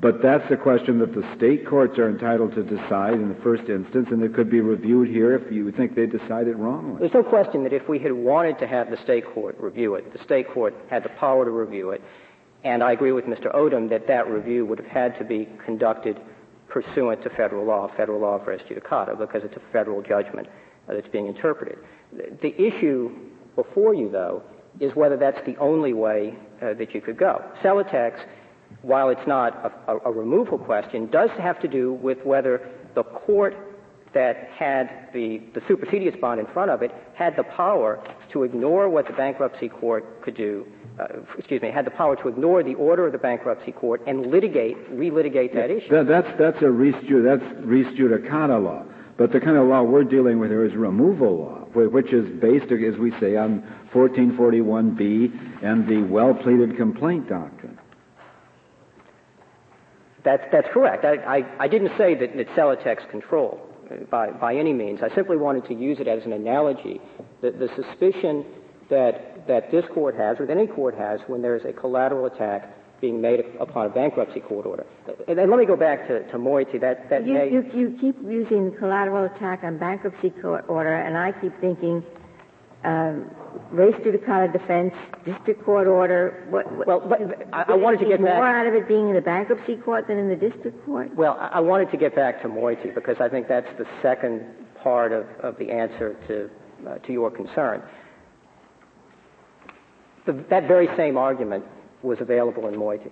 But that's a question that the state courts are entitled to decide in the first instance, and it could be reviewed here if you think they decided wrongly. There's no question that if we had wanted to have the state court review it, the state court had the power to review it, and I agree with Mr. Odom that that review would have had to be conducted pursuant to federal law, federal law for res judicata, because it's a federal judgment that's being interpreted. The issue before you, though, is whether that's the only way uh, that you could go. Celotex, while it's not a, a, a removal question, does have to do with whether the court that had the, the supersedeas bond in front of it had the power to ignore what the bankruptcy court could do, uh, excuse me, had the power to ignore the order of the bankruptcy court and litigate, relitigate that issue. That, that's, that's a res, that's res judicata law. But the kind of law we're dealing with here is removal law, which is based, as we say, on 1441B and the well-pleaded complaint doctrine. That's, that's correct. I, I, I didn't say that, that Celotex controlled by, by any means. I simply wanted to use it as an analogy. that the suspicion that, that this court has, or that any court has, when there is a collateral attack being made upon a bankruptcy court order. And, let me go back to, to Moitie. That, that you, may... you, you keep using collateral attack on bankruptcy court order, and I keep thinking um, res judicata defense, district court order. What, what, well, but I, I wanted to get more back. More out of it being in the bankruptcy court than in the district court? Well, I, I wanted to get back to Moitie because I think that's the second part of, of the answer to, uh, to your concern. The, that very same argument was available in Moitie.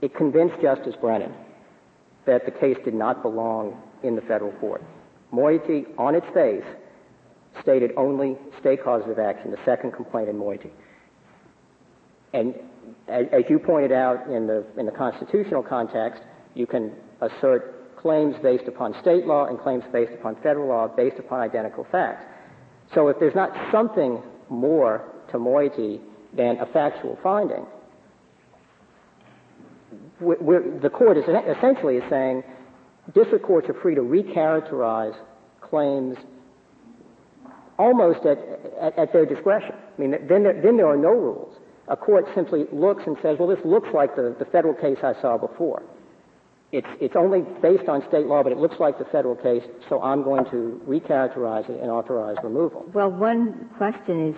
It convinced Justice Brennan that the case did not belong in the federal court. Moitie, on its face, stated only state causes of action, the second complaint in Moitie. And as you pointed out in the, in the constitutional context, you can assert claims based upon state law and claims based upon federal law based upon identical facts. So if there's not something more to Moitie than a factual finding, the court is essentially is saying district courts are free to recharacterize claims almost at, at, at their discretion. I mean, then there, then there are no rules. A court simply looks and says, well, this looks like the, the federal case I saw before. It's, it's only based on state law, but it looks like the federal case, so I'm going to recharacterize it and authorize removal. Well, one question is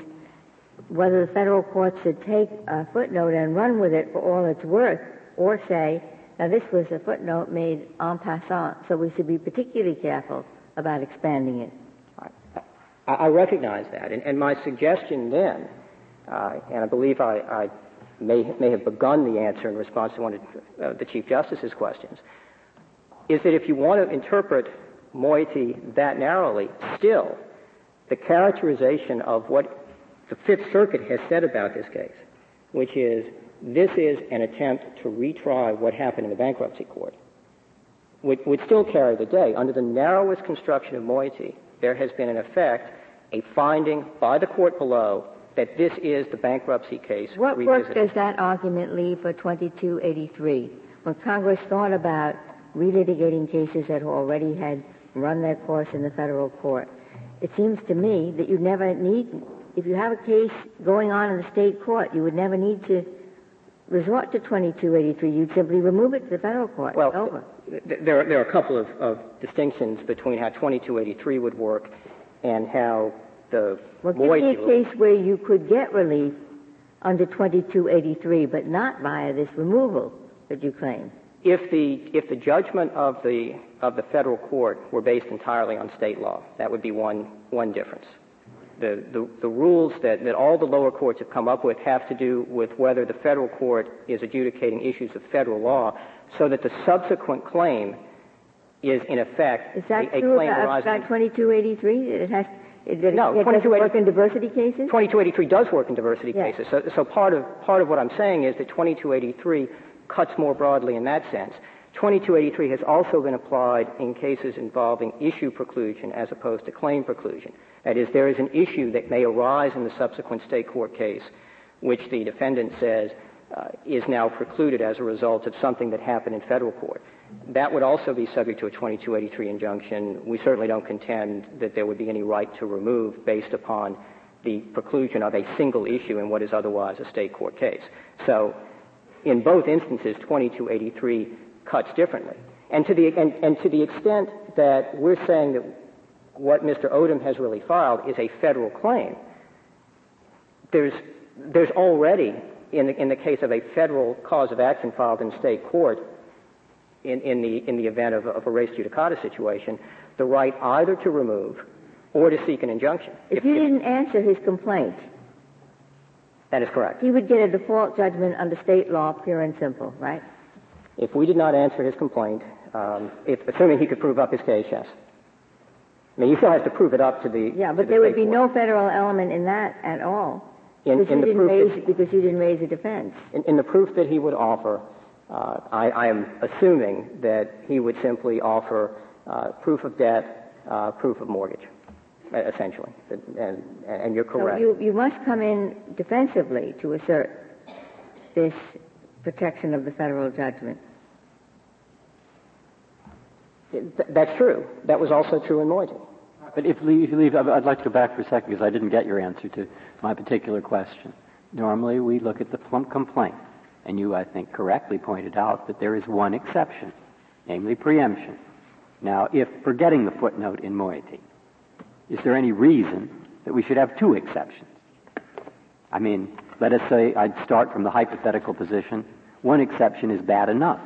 whether the federal court should take a footnote and run with it for all it's worth, or say, now this was a footnote made en passant, so we should be particularly careful about expanding it. I, recognize that, and, and, my suggestion then, uh, and I believe I, I, may may have begun the answer in response to one of uh, the Chief Justice's questions, is that if you want to interpret Moitie that narrowly, still, the characterization of what the Fifth Circuit has said about this case, which is this is an attempt to retry what happened in the bankruptcy court, would, would still carry the day. Under the narrowest construction of Moitie, there has been, in effect, a finding by the court below that this is the bankruptcy case. What work does that argument leave for 2283? When Congress thought about relitigating cases that already had run their course in the federal court, it seems to me that you never need, if you have a case going on in the state court, you would never need to resort to 2283. You'd simply remove it to the federal court. Well, over. There, there are a couple of, of distinctions between how 2283 would work and how the well, give me a case where you could get relief under 2283, but not via this removal that you claim. If the if the judgment of the of the federal court were based entirely on state law, that would be one one difference. The, the, the, rules that, that all the lower courts have come up with have to do with whether the federal court is adjudicating issues of federal law so that the subsequent claim is in effect is that a, a true claim about, arising. about 2283? It has it, no, it doesn't work in diversity cases? 2283 does work in diversity yes. cases. So, so part of part of what I'm saying is that 2283 cuts more broadly in that sense. 2283 has also been applied in cases involving issue preclusion as opposed to claim preclusion. That is, there is an issue that may arise in the subsequent state court case, which the defendant says uh, is now precluded as a result of something that happened in federal court. That would also be subject to a 2283 injunction. We certainly don't contend that there would be any right to remove based upon the preclusion of a single issue in what is otherwise a state court case. So, in both instances, 2283 cuts differently. And to the, and, and to the extent that we're saying that what Mr. Odom has really filed is a federal claim, there's, there's already, in the, in the case of a federal cause of action filed in state court, in, in, the, in the event of, of a res judicata situation, the right either to remove or to seek an injunction. If, if you didn't answer his complaint, That is correct. He would get a default judgment under state law, pure and simple, right? If we did not answer his complaint, um, if, assuming he could prove up his case, yes. I mean, he still has to prove it up to the yeah, but the there would be court. no federal element in that at all. In- because in you the didn't proof raise that- because you didn't raise a defense. In, in the proof that he would offer, uh, I, I am assuming that he would simply offer uh, proof of debt, uh, proof of mortgage, essentially. And, and you're So correct. you you must come in defensively to assert this protection of the federal judgment. Th- that's true. That was also true in Moitie. But if, you leave, I'd I'd like to go back for a second because I didn't get your answer to my particular question. Normally, we look at the plump complaint, and you, I think, correctly pointed out that there is one exception, namely preemption. Now, if forgetting the footnote in Moitie, is there any reason that we should have two exceptions? I mean, let us say I'd start from the hypothetical position. One exception is bad enough.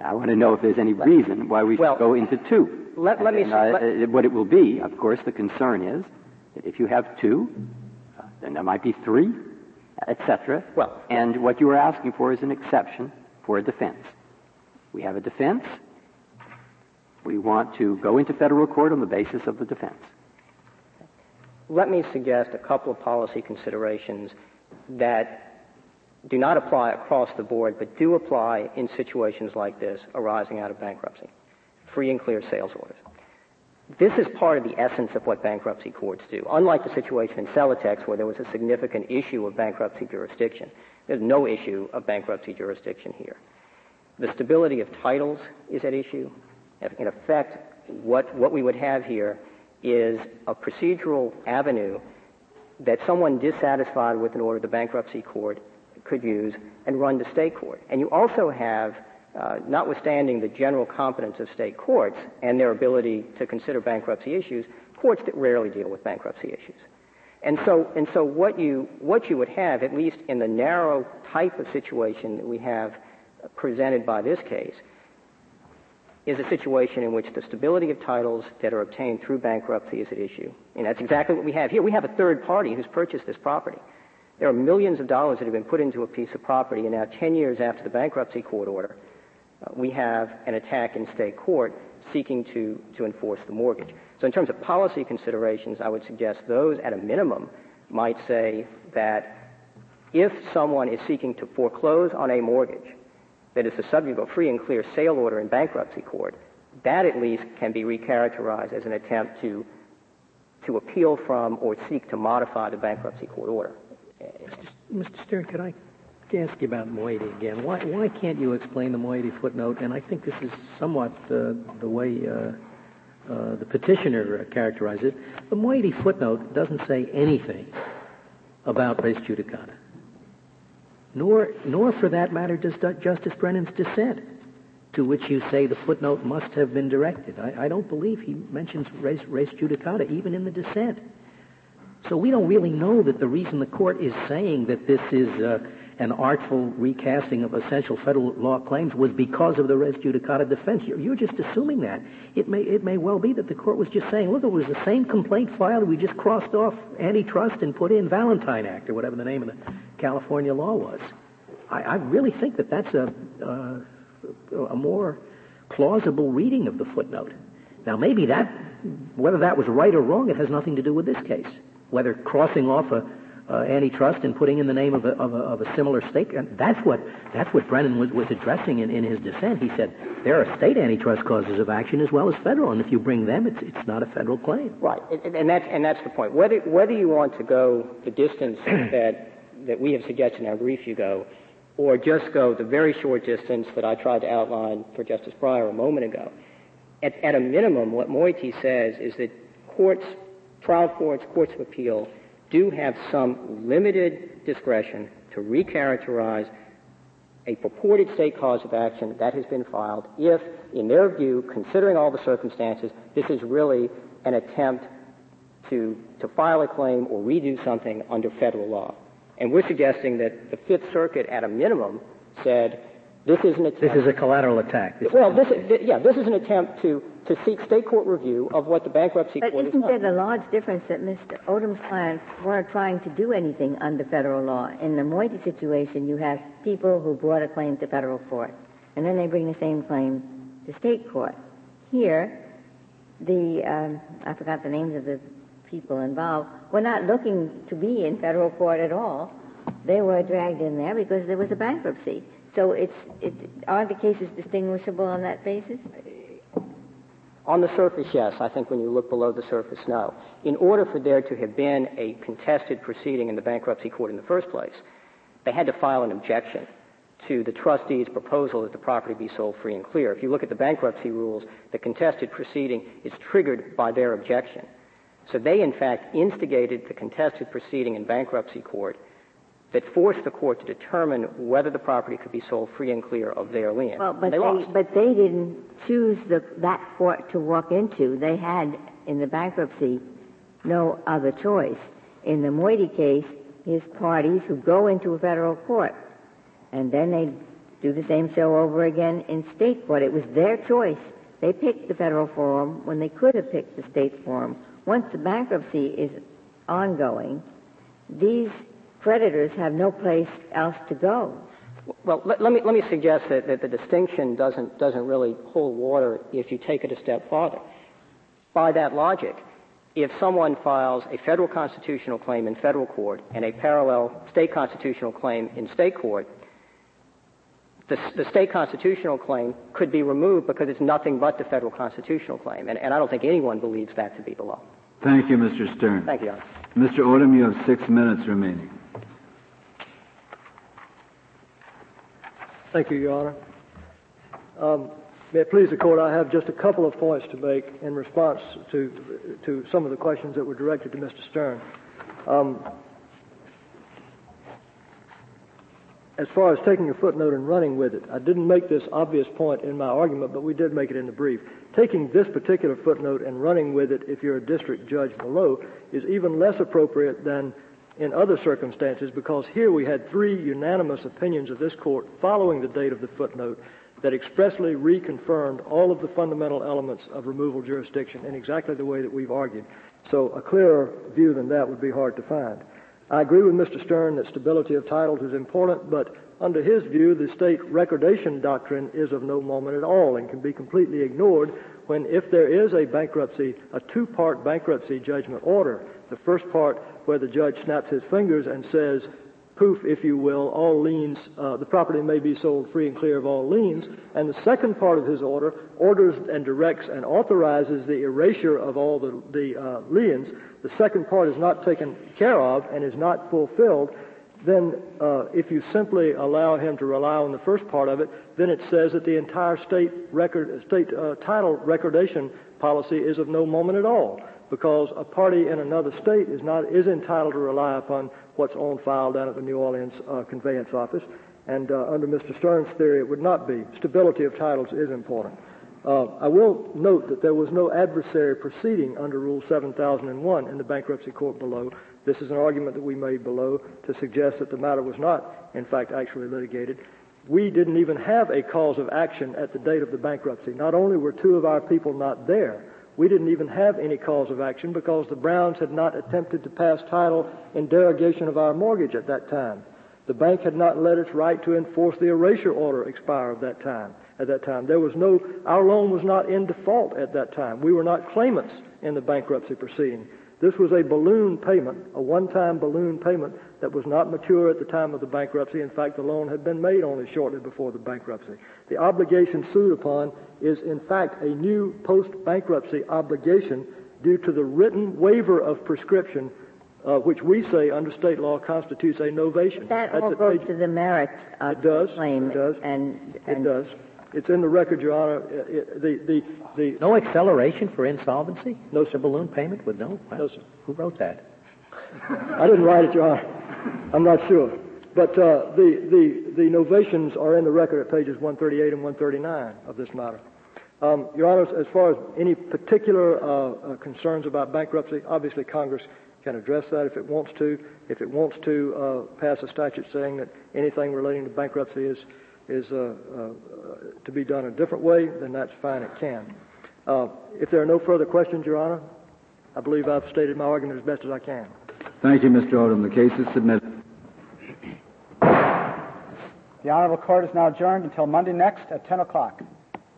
I want to know if there's any reason why we should Well, go into two. Let- let me And, s- uh, let- uh, what it will be, of course, the concern is that if you have two, uh, then there might be three, etc. Well- and what you are asking for is an exception for a defense. We have a defense. We want to go into federal court on the basis of the defense. Let me suggest a couple of policy considerations that do not apply across the board, but do apply in situations like this arising out of bankruptcy. Free and clear sales orders. This is part of the essence of what bankruptcy courts do. Unlike the situation in Celotex where there was a significant issue of bankruptcy jurisdiction, there's no issue of bankruptcy jurisdiction here. The stability of titles is at issue. In effect, what, what we would have here is a procedural avenue that someone dissatisfied with an order of the bankruptcy court could use and run to state court. And you also have, uh, notwithstanding the general competence of state courts and their ability to consider bankruptcy issues, courts that rarely deal with bankruptcy issues. And so, and so what you, what you would have, at least in the narrow type of situation that we have presented by this case, is a situation in which the stability of titles that are obtained through bankruptcy is at issue. And that's exactly what we have here. We have a third party who's purchased this property. There are millions of dollars that have been put into a piece of property, and now 10 years after the bankruptcy court order, we have an attack in state court seeking to, to enforce the mortgage. So in terms of policy considerations, I would suggest those at a minimum might say that if someone is seeking to foreclose on a mortgage that is the subject of a free and clear sale order in bankruptcy court, that at least can be recharacterized as an attempt to, to appeal from or seek to modify the bankruptcy court order. Mr. Stern, could I ask you about Moitie again? Why, why can't you explain the Moitie footnote? And I think this is somewhat uh, the way uh, uh, the petitioner characterized it. The Moitie footnote doesn't say anything about res judicata, nor, nor for that matter does Justice Brennan's dissent, to which you say the footnote must have been directed. I, I don't believe he mentions res, res judicata even in the dissent. So we don't really know that the reason the court is saying that this is uh, an artful recasting of essential federal law claims was because of the res judicata defense. You're, just assuming that. It may, it may well be that the court was just saying, look, it was the same complaint filed. We just crossed off antitrust and put in Valentine Act or whatever the name of the California law was. I, I really think that that's a, uh, a more plausible reading of the footnote. Now, maybe that, whether that was right or wrong, it has nothing to do with this case whether crossing off a uh, antitrust and putting in the name of a, of a, of a similar state. And that's what that's what Brennan was, was addressing in, in his dissent. He said there are state antitrust causes of action as well as federal, and if you bring them, it's it's not a federal claim. Right, and, and that's and that's the point. Whether whether you want to go the distance that that we have suggested in our brief, you go, or just go the very short distance that I tried to outline for Justice Breyer a moment ago. At, at a minimum, what Moitie says is that courts trial courts, courts of appeal, do have some limited discretion to recharacterize a purported state cause of action that has been filed if, in their view, considering all the circumstances, this is really an attempt to, to file a claim or redo something under federal law. And we're suggesting that the Fifth Circuit, at a minimum, said This is an attempt. This is a collateral attack. This well, this is, yeah, this is an attempt to to seek state court review of what the bankruptcy but court isn't has there a large difference that Mr. Odom's clients weren't trying to do anything under federal law? In the Moitie situation, you have people who brought a claim to federal court, and then they bring the same claim to state court. Here, the um, I forgot the names of the people involved were not looking to be in federal court at all. They were dragged in there because there was a bankruptcy. So it's, it, are the cases distinguishable on that basis? On the surface, yes. I think when you look below the surface, no. In order for there to have been a contested proceeding in the bankruptcy court in the first place, they had to file an objection to the trustee's proposal that the property be sold free and clear. If you look at the bankruptcy rules, the contested proceeding is triggered by their objection. So they, in fact, instigated the contested proceeding in bankruptcy court that forced the court to determine whether the property could be sold free and clear of their lien. Well, but they, they but they didn't choose the, that court to walk into. They had, in the bankruptcy, no other choice. In the Moitie case, his parties who go into a federal court, and then they do the same show over again in state court. It was their choice. They picked the federal forum when they could have picked the state forum. Once the bankruptcy is ongoing, these creditors have no place else to go. Well, let, let, me, let me suggest that, that the distinction doesn't, doesn't really hold water if you take it a step farther. By that logic, if someone files a federal constitutional claim in federal court and a parallel state constitutional claim in state court, the, the, state constitutional claim could be removed because it's nothing but the federal constitutional claim. And, and, I don't think anyone believes that to be the law. Thank you, Mr. Stern. Thank you, Mr. Odom, you have six minutes remaining. Thank you, Your Honor. Um, may it please the Court, I have just a couple of points to make in response to, to some of the questions that were directed to Mr. Stern. Um, as far as taking a footnote and running with it, I didn't make this obvious point in my argument, but we did make it in the brief. Taking this particular footnote and running with it, if you're a district judge below, is even less appropriate than in other circumstances because here we had three unanimous opinions of this court following the date of the footnote that expressly reconfirmed all of the fundamental elements of removal jurisdiction in exactly the way that we've argued. So a clearer view than that would be hard to find. I agree with Mr. Stern that stability of titles is important, but under his view, the state recordation doctrine is of no moment at all and can be completely ignored when if there is a bankruptcy, a two-part bankruptcy judgment order, the first part where the judge snaps his fingers and says, poof, if you will, all liens, uh, the property may be sold free and clear of all liens. And the second part of his order orders and directs and authorizes the erasure of all the, the uh, liens. The second part is not taken care of and is not fulfilled. Then, uh, if you simply allow him to rely on the first part of it, then it says that the entire state record, state uh, title recordation policy is of no moment at all because a party in another state is not is entitled to rely upon what's on file down at the New Orleans uh, conveyance office. And uh, under Mr. Stern's theory, it would not be. Stability of titles is important. Uh, I will note that there was no adversary proceeding under Rule 7001 in the bankruptcy court below. This is an argument that we made below to suggest that the matter was not, in fact, actually litigated. We didn't even have a cause of action at the date of the bankruptcy. Not only were two of our people not there, we didn't even have any cause of action because the Browns had not attempted to pass title in derogation of our mortgage at that time. The bank had not let its right to enforce the erasure order expire at that time. At that time, there was no. Our loan was not in default at that time. We were not claimants in the bankruptcy proceeding. This was a balloon payment, a one-time balloon payment that was not mature at the time of the bankruptcy. In fact, the loan had been made only shortly before the bankruptcy. The obligation sued upon is, in fact, a new post-bankruptcy obligation due to the written waiver of prescription, uh, which we say under state law constitutes a novation. That That's all goes page. to the merits of it does, the claim. It does. And, and it does. It's in the record, Your Honor. It, the, the, the, no acceleration for insolvency? No, sir. balloon payment with no? No, sir. Who wrote that? I didn't write it, Your Honor. I'm not sure. But uh, the, the, the novations are in the record at pages 138 and 139 of this matter. Um, Your Honor, as far as any particular uh, uh, concerns about bankruptcy, obviously Congress can address that if it wants to. If it wants to uh, pass a statute saying that anything relating to bankruptcy is is uh, uh, to be done a different way, then that's fine, it can. If there are no further questions, Your Honor, I believe I've stated my argument as best as I can. Thank you, Mr. Odom. The case is submitted. The Honorable Court is now adjourned until Monday next at 10 o'clock.